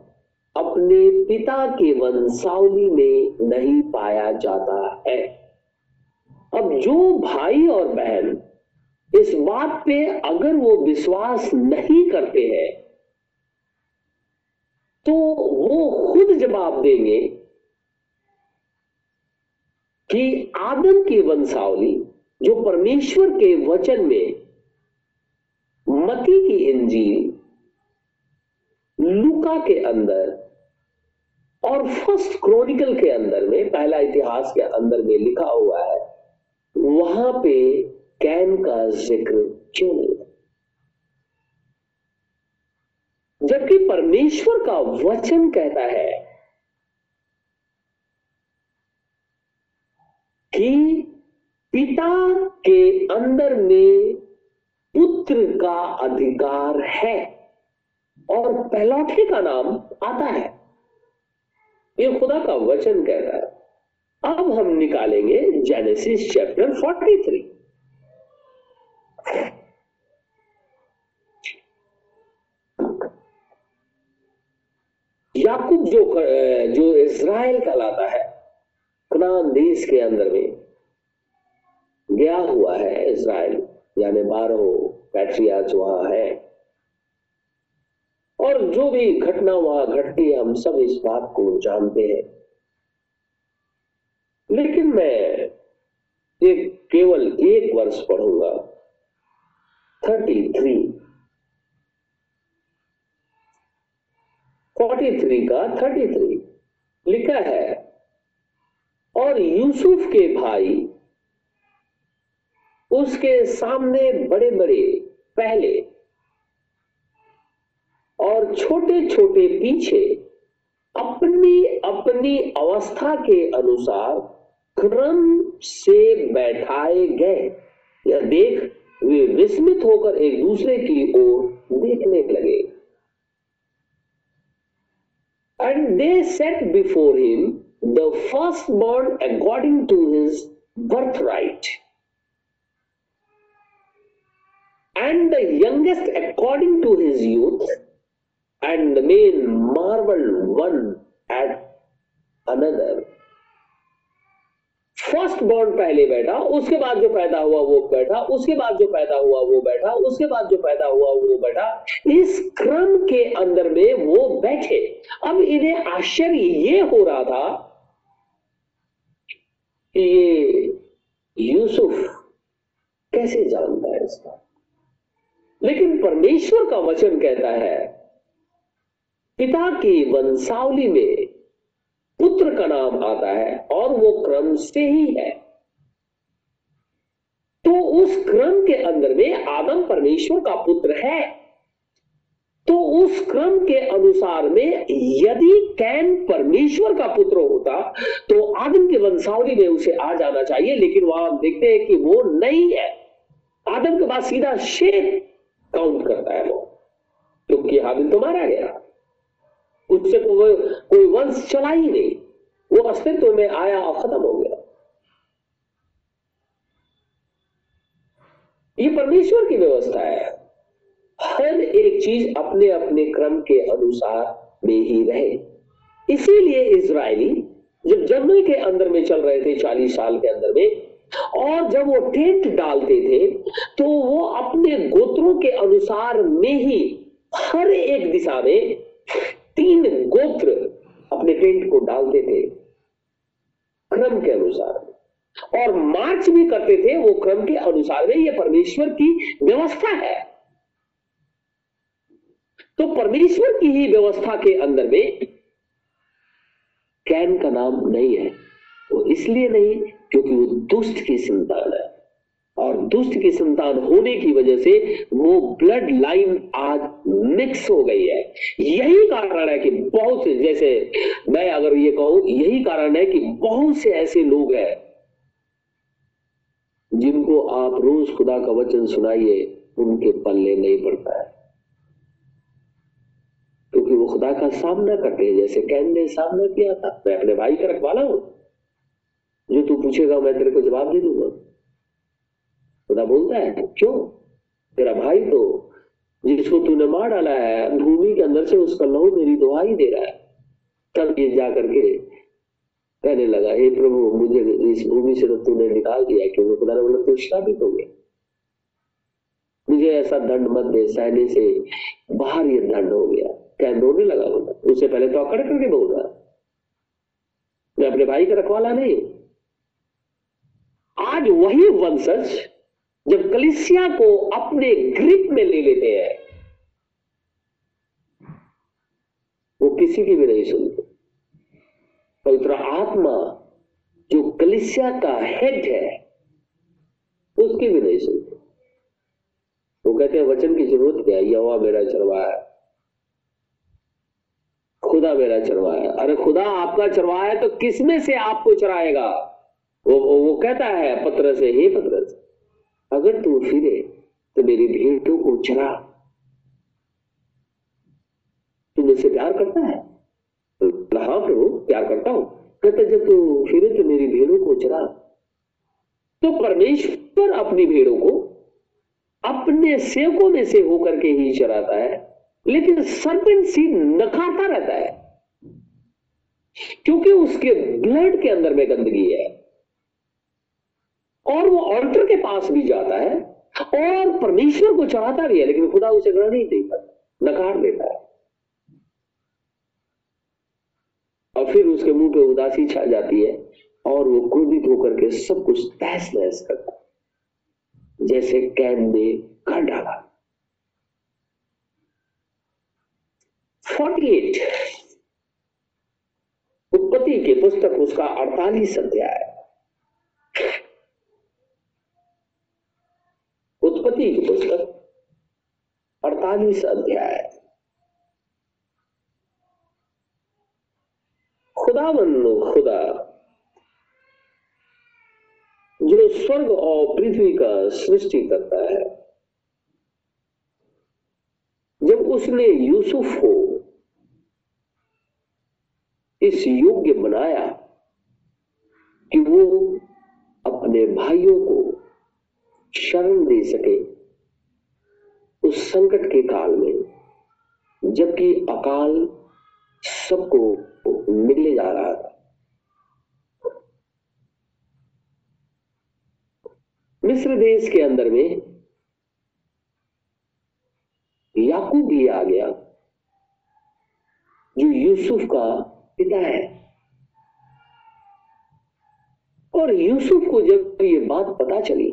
अपने पिता के वंशावली में नहीं पाया जाता है। अब जो भाई और बहन इस बात पे अगर वो विश्वास नहीं करते हैं तो वो खुद जवाब देंगे कि आदम की वंशावली, जो परमेश्वर के वचन में मती की इंजील लुका के अंदर और फ़र्स्ट क्रॉनिकल के अंदर में, पहला इतिहास के अंदर में लिखा हुआ है, वहाँ पे कैन का ज़िक्र क्यों नहीं जबकि परमेश्वर का वचन कहता है कि पिता के अंदर में पुत्र का अधिकार है। और पहलौठे का नाम आता है। ये खुदा का वचन कह रहा है। अब हम निकालेंगे जेनेसिस चैप्टर 43 याकूब जो जो इज़राइल कहलाता है, कनान देश के अंदर में गया हुआ है इज़राइल यानी बारह पैट्रियाज वहाँ है। और जो भी घटना वहाँ घटती है, हम सब इस बात को जानते हैं। लेकिन मैं एक केवल एक वर्ष पढ़ूँगा। थर्टी थ्री फोर्टी थ्री का थर्टी थ्री लिखा है, और यूसुफ के भाई, उसके सामने बड़े बड़े पहले छोटे छोटे पीछे अपनी अपनी अवस्था के अनुसार क्रम से बैठाए गए। या देख वे विस्मित होकर एक दूसरे की ओर देखने लगे। And they set before him the firstborn according to his birthright and the youngest according to his youth, and the men marveled one at another. Firstborn पहले बैठा, उसके बाद जो पैदा हुआ वो बैठा, उसके बाद जो पैदा हुआ वो बैठा, उसके बाद जो पैदा हुआ वो बैठा। इस क्रम के अंदर में वो बैठे। अब इन्हें आश्चर्य ये हो रहा था कि ये यूसुफ कैसे जानता है इसका? लेकिन परमेश्वर का वचन कहता है पिता की वंशावली में पुत्र का नाम आता है और वो क्रम से ही है। तो उस क्रम के अंदर में आदम परमेश्वर का पुत्र है। तो उस क्रम के अनुसार में यदि कैन परमेश्वर का पुत्र होता तो आदम की वंशावली में उसे आ जाना चाहिए, लेकिन वहाँ हम देखते हैं कि वो नहीं है। आदम के बाद सीधा शेख काउंट करता है वो, क्योंकि हाबिल तो मारा गया। उससे कोई कोई वंश चला ही नहीं। वो अस्तित्व में आया और खत्म हो गया। ये परमेश्वर की व्यवस्था है। हर एक चीज़ अपने अपने क्रम के अनुसार में ही रहे। इसीलिए इसराइली जब जंगल के अंदर में चल रहे थे, चालीस साल के अंदर में, और जब वो टेंट डालते थे तो वो अपने गोत्रों के अनुसार में ही हर एक दिशा में तीन गोत्र अपने टेंट को डालते थे, क्रम के अनुसार। और मार्च भी करते थे, वो क्रम के अनुसार में ये परमेश्वर की व्यवस्था है। तो परमेश्वर की ही व्यवस्था के अंदर में कैन का नाम नहीं है, वो इसलिए नहीं क्योंकि वो दुष्ट की संतान है। और दुष्ट की संतान होने की वजह से वो ब्लड लाइन आज मिक्स हो गई है। यही कारण है कि बहुत से जैसे मैं अगर ये कहूँ, यही कारण है कि बहुत से ऐसे लोग हैं जिनको आप रोज खुदा का वचन सुनाइए, उनके पल्ले नहीं पड़ता है। क्योंकि वो खुदा का सामना करते हैं, जैसे कैन ने सामना किया था। मैं अपने भाई का रखवाला हूँ। जो तू पूछेगा, मैं तेरे को जवाब दे दूँगा। खुदा बोलता है, क्यों? तेरा भाई तो जिसको तूने मार डाला है, भूमि के अंदर से उसका लहू मेरी दुहाई दे रहा है। तब ये जा करके कहने लगा, हे प्रभु, मुझे इस भूमि से तो तूने निकाल दिया क्योंकि खुदा ने बोला, तू श्रापित हो गया। मुझे ऐसा दंड मत दे, सहने से बाहर ये दंड हो गया। कह रोने लगा बोला उससे पहले तो अकड़ करके बोल रहा, मैं अपने भाई का रखवाला नहीं आज वही वंशज जब कलिसिया को अपने ग्रिप में ले लेते हैं वो किसी की भी नहीं सुनते। पवित्र आत्मा जो कलिसिया का हेड है उसकी भी नहीं सुनते। वो कहते हैं वचन की ज़रूरत क्या है? यवा मेरा चरवा है। खुदा मेरा चरवा है। अरे खुदा आपका चरवा है तो किसमें से आपको चराएगा? वो, वो कहता है पत्र से ही पत्र से अगर तू फिरे तो मेरी भेड़ों को चरा तू मुझसे प्यार करता है? तो हाँ प्रभु, प्यार करता हूँ। कहते, जब तू फिरे तो मेरी भेड़ों को चरा तो परमेश्वर अपनी भेड़ों को अपने सेवकों में से होकर के ही चराता है, लेकिन सर्पेंट सी नखाता रहता है, क्योंकि उसके ब्लड के अंदर में गंदगी है। और वो ऑल्टर के पास भी जाता है और परमेश्वर को चढ़ाता भी है, लेकिन खुदा उसे ग्रहण नहीं देता नकार देता है। और फिर उसके मुँह पे उदासी छा जाती है और वो क्रोधित होकर के सब कुछ तहस नहस करता है, जैसे कैन ने कर डाला। 48 उत्पत्ति की पुस्तक उसका अड़तालीस अध्याय उत्पत्ति की पुस्तक अड़तालीस अध्याय। खुदा खुदावन खुदा। जो स्वर्ग और पृथ्वी का सृष्टि करता है। जब उसने यूसुफ को इस योग्य बनाया कि वो अपने भाइयों को शरण दे सके उस संकट के काल में, जबकि अकाल सबको मिलने जा रहा था। मिस्र देश के अंदर में याकूब भी आ गया, जो यूसुफ का पिता है। और यूसुफ को जब ये बात पता चली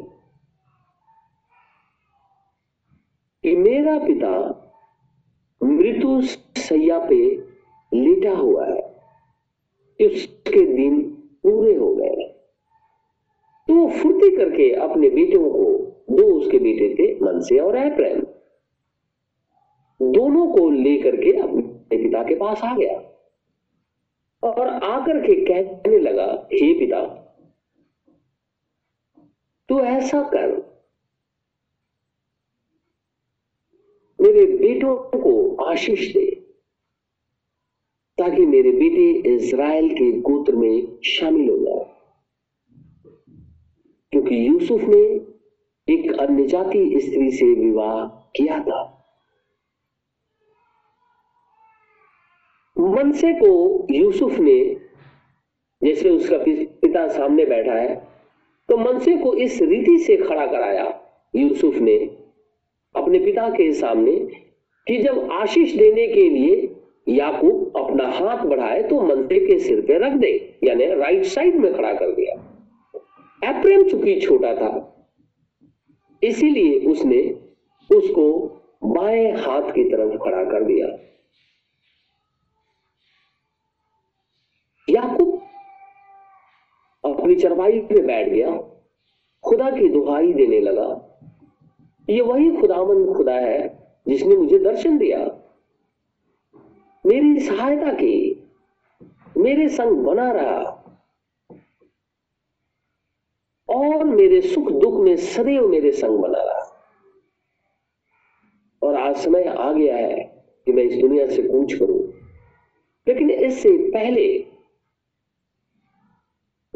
कि मेरा पिता मृत्यु सैया पे लेटा हुआ है। उसके दिन पूरे हो गए। तो वो फुर्ती करके अपने बेटों को, दो उसके बेटे थे, मनसे और एप्रैम दोनों को लेकर के अपने पिता के पास आ गया। और आकर के कहने लगा, हे पिता, तू ऐसा कर मेरे बेटों को आशीष दे, ताकि मेरे बेटे इज़राइल के गोत्र में शामिल हो जाए। क्योंकि यूसुफ ने एक अन्य जाति स्त्री से विवाह किया था। मनसे को यूसुफ ने, जैसे उसका पिता सामने बैठा है तो मनसे को इस रीति से खड़ा कराया, यूसुफ ने अपने पिता के सामने कि जब आशीष देने के लिए याकूब अपना हाथ बढ़ाए तो मनसे के सिर पे रख दे, यानी राइट साइड में खड़ा कर दिया। एप्रेम चूँकि छोटा था, इसीलिए उसने उसको बाएँ हाथ की तरफ़ खड़ा कर दिया। याकूब अपनी चरवाई पे बैठ गया, खुदा की दुहाई देने लगा। ये वही खुदावन खुदा है जिसने मुझे दर्शन दिया। मेरी सहायता की, मेरे संग बना रहा। और मेरे सुख दुख में सदैव मेरे संग बना रहा। और आज समय आ गया है कि मैं इस दुनिया से कूच करूँ। लेकिन इससे पहले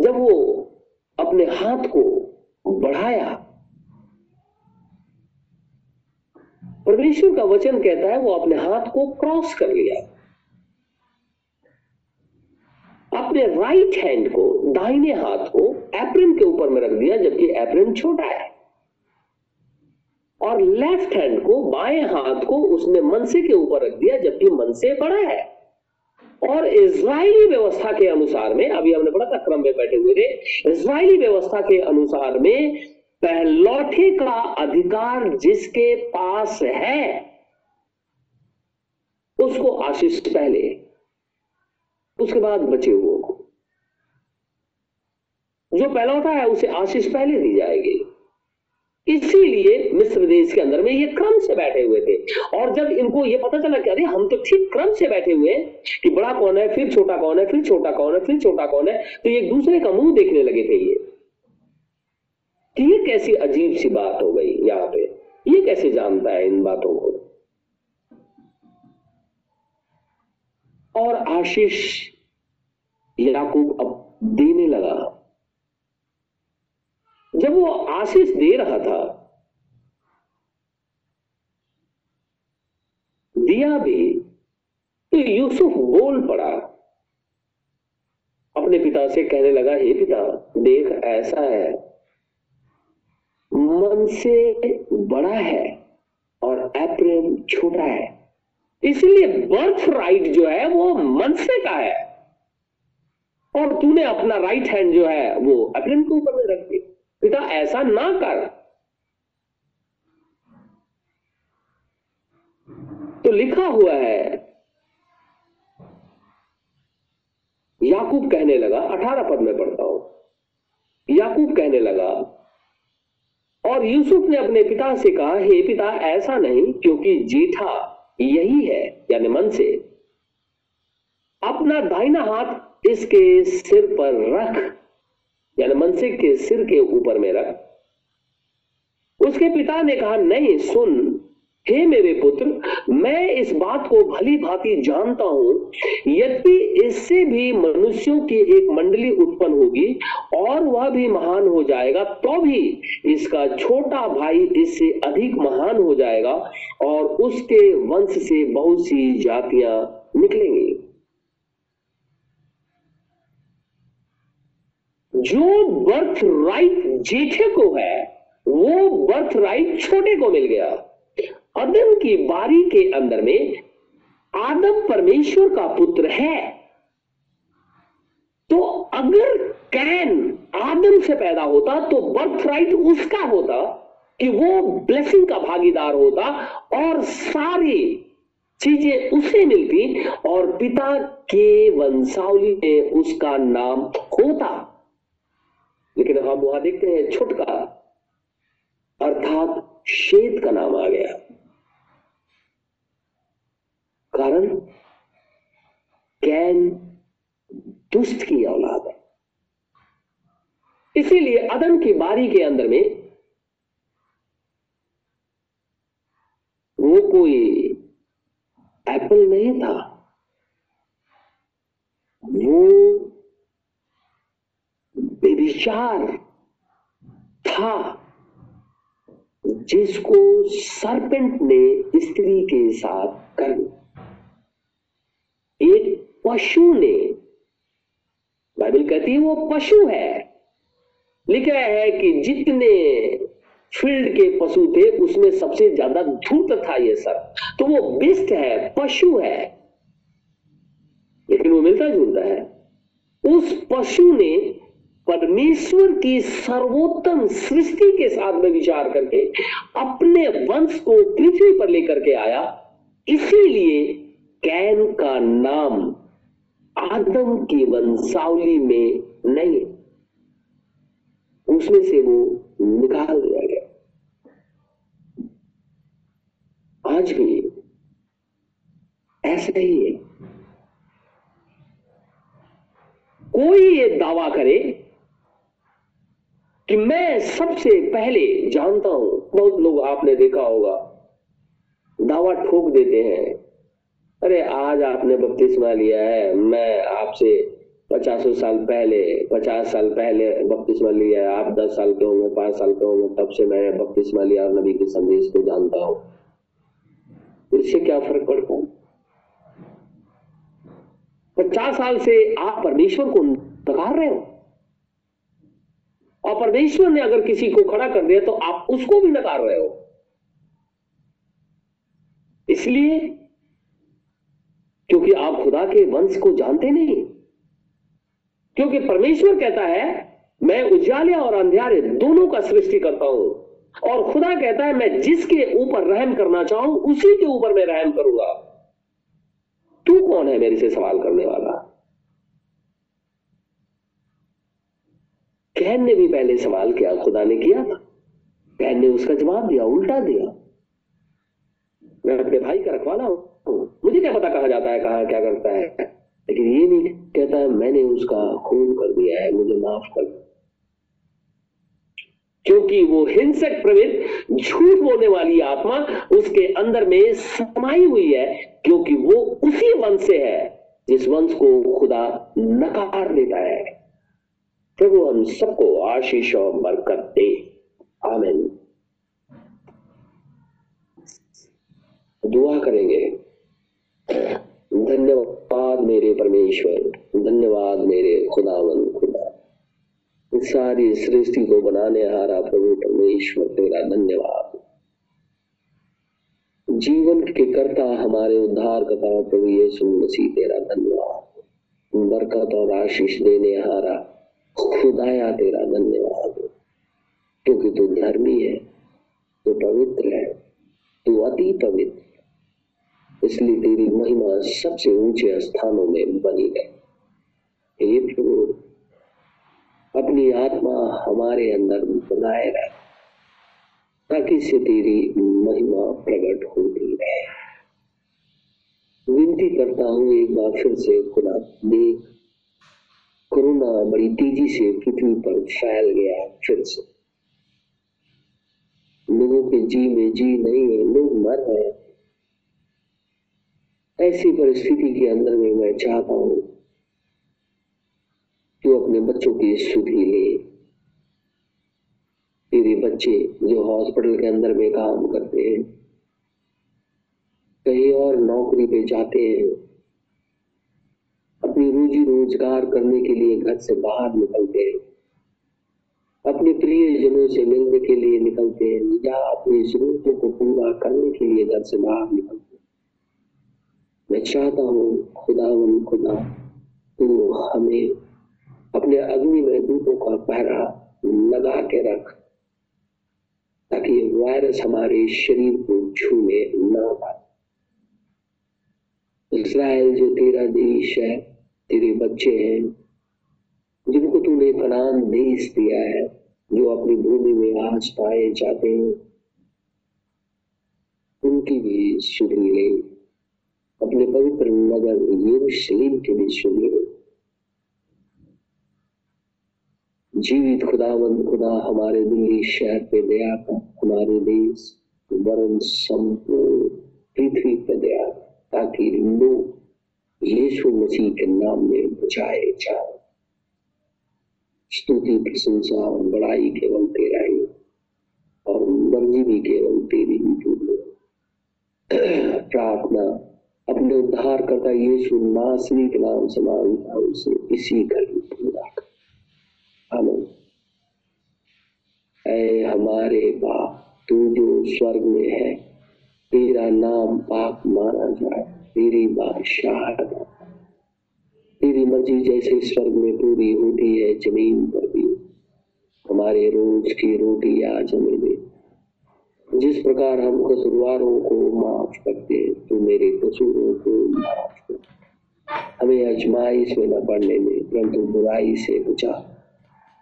जब वो अपने हाथ को बढ़ाया परमेश्वर का वचन कहता है, वो अपने हाथ को क्रॉस कर लिया। अपने राइट हैंड को, दाहिने हाथ को एप्रिन के ऊपर में रख दिया, जबकि एप्रिन छोटा है। और लेफ़्ट हैंड को बाएँ हाथ को उसने मनसे के ऊपर रख दिया, जबकि मनसे बड़ा है। और इज़राइली व्यवस्था के अनुसार में, अभी हमने पढ़ा था, क्रम में बैठे हुए थे, इज़राइली व्यवस्था के अनुसार में पहलौठे का अधिकार जिसके पास है, उसको आशीष पहले, उसके बाद बचे हुए को। जो पहलौठा है, उसे आशीष पहले दी जाएगी। इसीलिए मिस्र देश के अंदर में ये क्रम से बैठे हुए थे। और जब इनको ये पता चला कि अरे, हम तो ठीक क्रम से बैठे हुए हैं कि बड़ा कौन है, फिर छोटा कौन है, फिर छोटा कौन है, फिर छोटा कौन है तो एक दूसरे का मुँह देखने लगे थे ये। ये कैसी अजीब सी बात हो गई यहाँ पे? ये कैसे जानता है इन बातों को? और आशीष याकूब अब देने लगा। जब वो आशीष दे रहा था, दिया भी तो यूसुफ बोल पड़ा। अपने पिता से कहने लगा, हे पिता, देख, ऐसा है। मन से बड़ा है और एप्रेम छोटा है। इसलिए बर्थ राइट जो है वो मन से का है। और तूने अपना राइट हैंड जो है वो एप्रेम के ऊपर में रख दिया। पिता, ऐसा ना कर। तो लिखा हुआ है, याकूब कहने लगा, अठारह पद में पढ़ता हूँ। याकूब कहने लगा और यूसुफ ने अपने पिता से कहा, हे पिता, ऐसा नहीं, क्योंकि जीठा यही है, यानी मन से। अपना दाहिना हाथ इसके सिर पर रख, यानी मनसिक के सिर के ऊपर में रख। उसके पिता ने कहा, नहीं, सुन हे मेरे पुत्र, मैं इस बात को भली भांति जानता हूँ यदि इससे भी मनुष्यों की एक मंडली उत्पन्न होगी और वह भी महान हो जाएगा तो भी इसका छोटा भाई इससे अधिक महान हो जाएगा और उसके वंश से बहुत सी जातियाँ निकलेंगी। जो बर्थ राइट जेठे को है, वो बर्थ राइट छोटे को मिल गया। अदम की बारी के अंदर में आदम परमेश्वर का पुत्र है। तो अगर कैन आदम से पैदा होता तो बर्थ राइट उसका होता कि वो ब्लेसिंग का भागीदार होता और सारी चीज़ें उसे मिलती और पिता के वंशावली में उसका नाम होता। लेकिन हम वहाँ देखते हैं छुटका, अर्थात शेद का नाम आ गया। कारण, कैन दुष्ट की औलाद है। इसीलिए अदन की बारी के अंदर में वो कोई एप्पल नहीं था। वो बेविचार था, जिसको सरपेंट ने स्त्री के साथ कर दिया। एक पशु ने, बाइबल कहती है वो पशु है। लिखा है कि जितने फ़ील्ड के पशु थे, उसमें सबसे ज़्यादा धूर्त था ये सर तो वो बिस्ट है, पशु है। लेकिन वो मिलता जुलता है। उस पशु ने परमेश्वर की सर्वोत्तम सृष्टि के साथ में विचार करके अपने वंश को पृथ्वी पर लेकर के आया। इसीलिए कैन का नाम आदम की वंशावली में नहीं उसमें से वो निकाल दिया गया। आज भी ऐसा ही है। कोई ये दावा करे कि मैं सबसे पहले जानता हूँ, बहुत लोग आपने देखा होगा, दावा ठोक देते हैं। अरे आज आपने बपतिस्मा लिया है। मैं आपसे पचासों साल पहले, पचास साल पहले बपतिस्मा लिया है। आप दस साल के होंगे, पाँच साल के होंगे, तब से मैं बपतिस्मा लिया और नबी के संदेश को जानता हूँ। इससे क्या फ़र्क पड़ता है? पचास साल से आप परमेश्वर को नकार रहे हो। और परमेश्वर ने अगर किसी को खड़ा कर दिया तो आप उसको भी नकार रहे हो। इसलिए क्योंकि आप खुदा के वंश को जानते नहीं। क्योंकि परमेश्वर कहता है, मैं उजाले और अंधेरे दोनों का सृष्टि करता हूँ। और खुदा कहता है, मैं जिसके ऊपर रहम करना चाहूँ, उसी के ऊपर मैं रहम करूँगा। तू कौन है मेरे से सवाल करने वाला? कैन ने भी पहले सवाल किया, खुदा ने किया था। कैन ने उसका जवाब दिया, उल्टा दिया। मैं अपने भाई का रखवाला हूँ। मुझे क्या पता कहा जाता है कहा क्या करता है। लेकिन ये नहीं कहता है, मैंने उसका खून कर दिया है, मुझे माफ़ कर क्योंकि वो हिंसक प्रवृत्ति, झूठ बोलने वाली आत्मा उसके अंदर में समाई हुई है, क्योंकि वो उसी वंश से है, जिस वंश को खुदा नकार देता है। प्रभु हम सबको आशीष और बरकत दे। आमिन। दुआ करेंगे। धन्यवाद मेरे परमेश्वर, धन्यवाद मेरे खुदावन खुदा। इस सारी सृष्टि को बनाने हारा प्रभु परमेश्वर, तेरा धन्यवाद। जीवन के कर्ता हमारे उद्धार करता प्रभु यीशु मसीह, तेरा धन्यवाद। बरकत और आशीष देने हारा खुदाया, तेरा धन्यवाद। क्योंकि तू धर्मी है, तू पवित्र है, तू अति पवित्र। इसलिए तेरी महिमा सबसे ऊँचे स्थानों में बनी है। हे प्रभु, अपनी आत्मा हमारे अंदर बनाए रहे ताकि से तेरी महिमा प्रकट होती रहे। विनती करता हूँ एक बार फिर से, खुदा देख कोरोना बड़ी तेज़ी से पृथ्वी पर फैल गया फिर से। लोगों के जी में जी नहीं है, लोग मर रहे हैं। ऐसी परिस्थिति के अंदर में मैं चाहता हूँ तू अपने बच्चों की सुधी ले। तेरे बच्चे जो हॉस्पिटल के अंदर में काम करते हैं, कहीं और नौकरी पे जाते हैं, अपनी रोजी रोज़गार करने के लिए घर से बाहर निकलते हैं, अपने प्रियजनों से मिलने के लिए निकलते हैं, या अपनी जरूरतों को पूरा करने के लिए घर से बाहर निकलते हैं। मैं चाहता हूँ खुदा खुदा, तू हमें अपने अग्नि में दूतों का पहरा लगा के रख, ताकि वायरस हमारे शरीर को छूने न पाए। इसराइल जो तेरा देश है, तेरे बच्चे हैं, जिनको तूने कनान देश दिया है, जो अपनी भूमि में आज पाए जाते हैं, उनकी भी सुधरी ले। अपने पवित्र नगर यरूशलेम के भी सुधरी जीवित खुदावंद खुदा हमारे दिल्ली शहर पे दया कर, हमारे देश वरुण संपूर्ण पृथ्वी पे दया ताकि लोग यीशु मसीह के नाम में बचाए जाए। स्तुति, प्रशंसा और बड़ाई केवल तेरा ही और मर्ज़ी भी केवल तेरी ही प्रार्थना अपने उद्धार करता यीशु नासरी के नाम से माँगता उसे इसी घड़ी पूरा कर। ऐ हमारे बाप, तू जो स्वर्ग में है, तेरा नाम पाप माना जाए, तेरी बादशाह तेरी मर्ज़ी जैसे स्वर्ग में पूरी होती है, ज़मीन पर भी। हमारे रोज की रोटी आज हमें जिस प्रकार हम कसूरवारों को माफ़ करते तो मेरे कसूरों को माफ़ कर। हमें अजमाइश में न पड़ने में परंतु बुराई से बचा,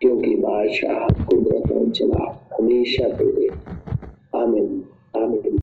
क्योंकि बादशाह कुदरत और चला हमेशा तो आमिन आमिन।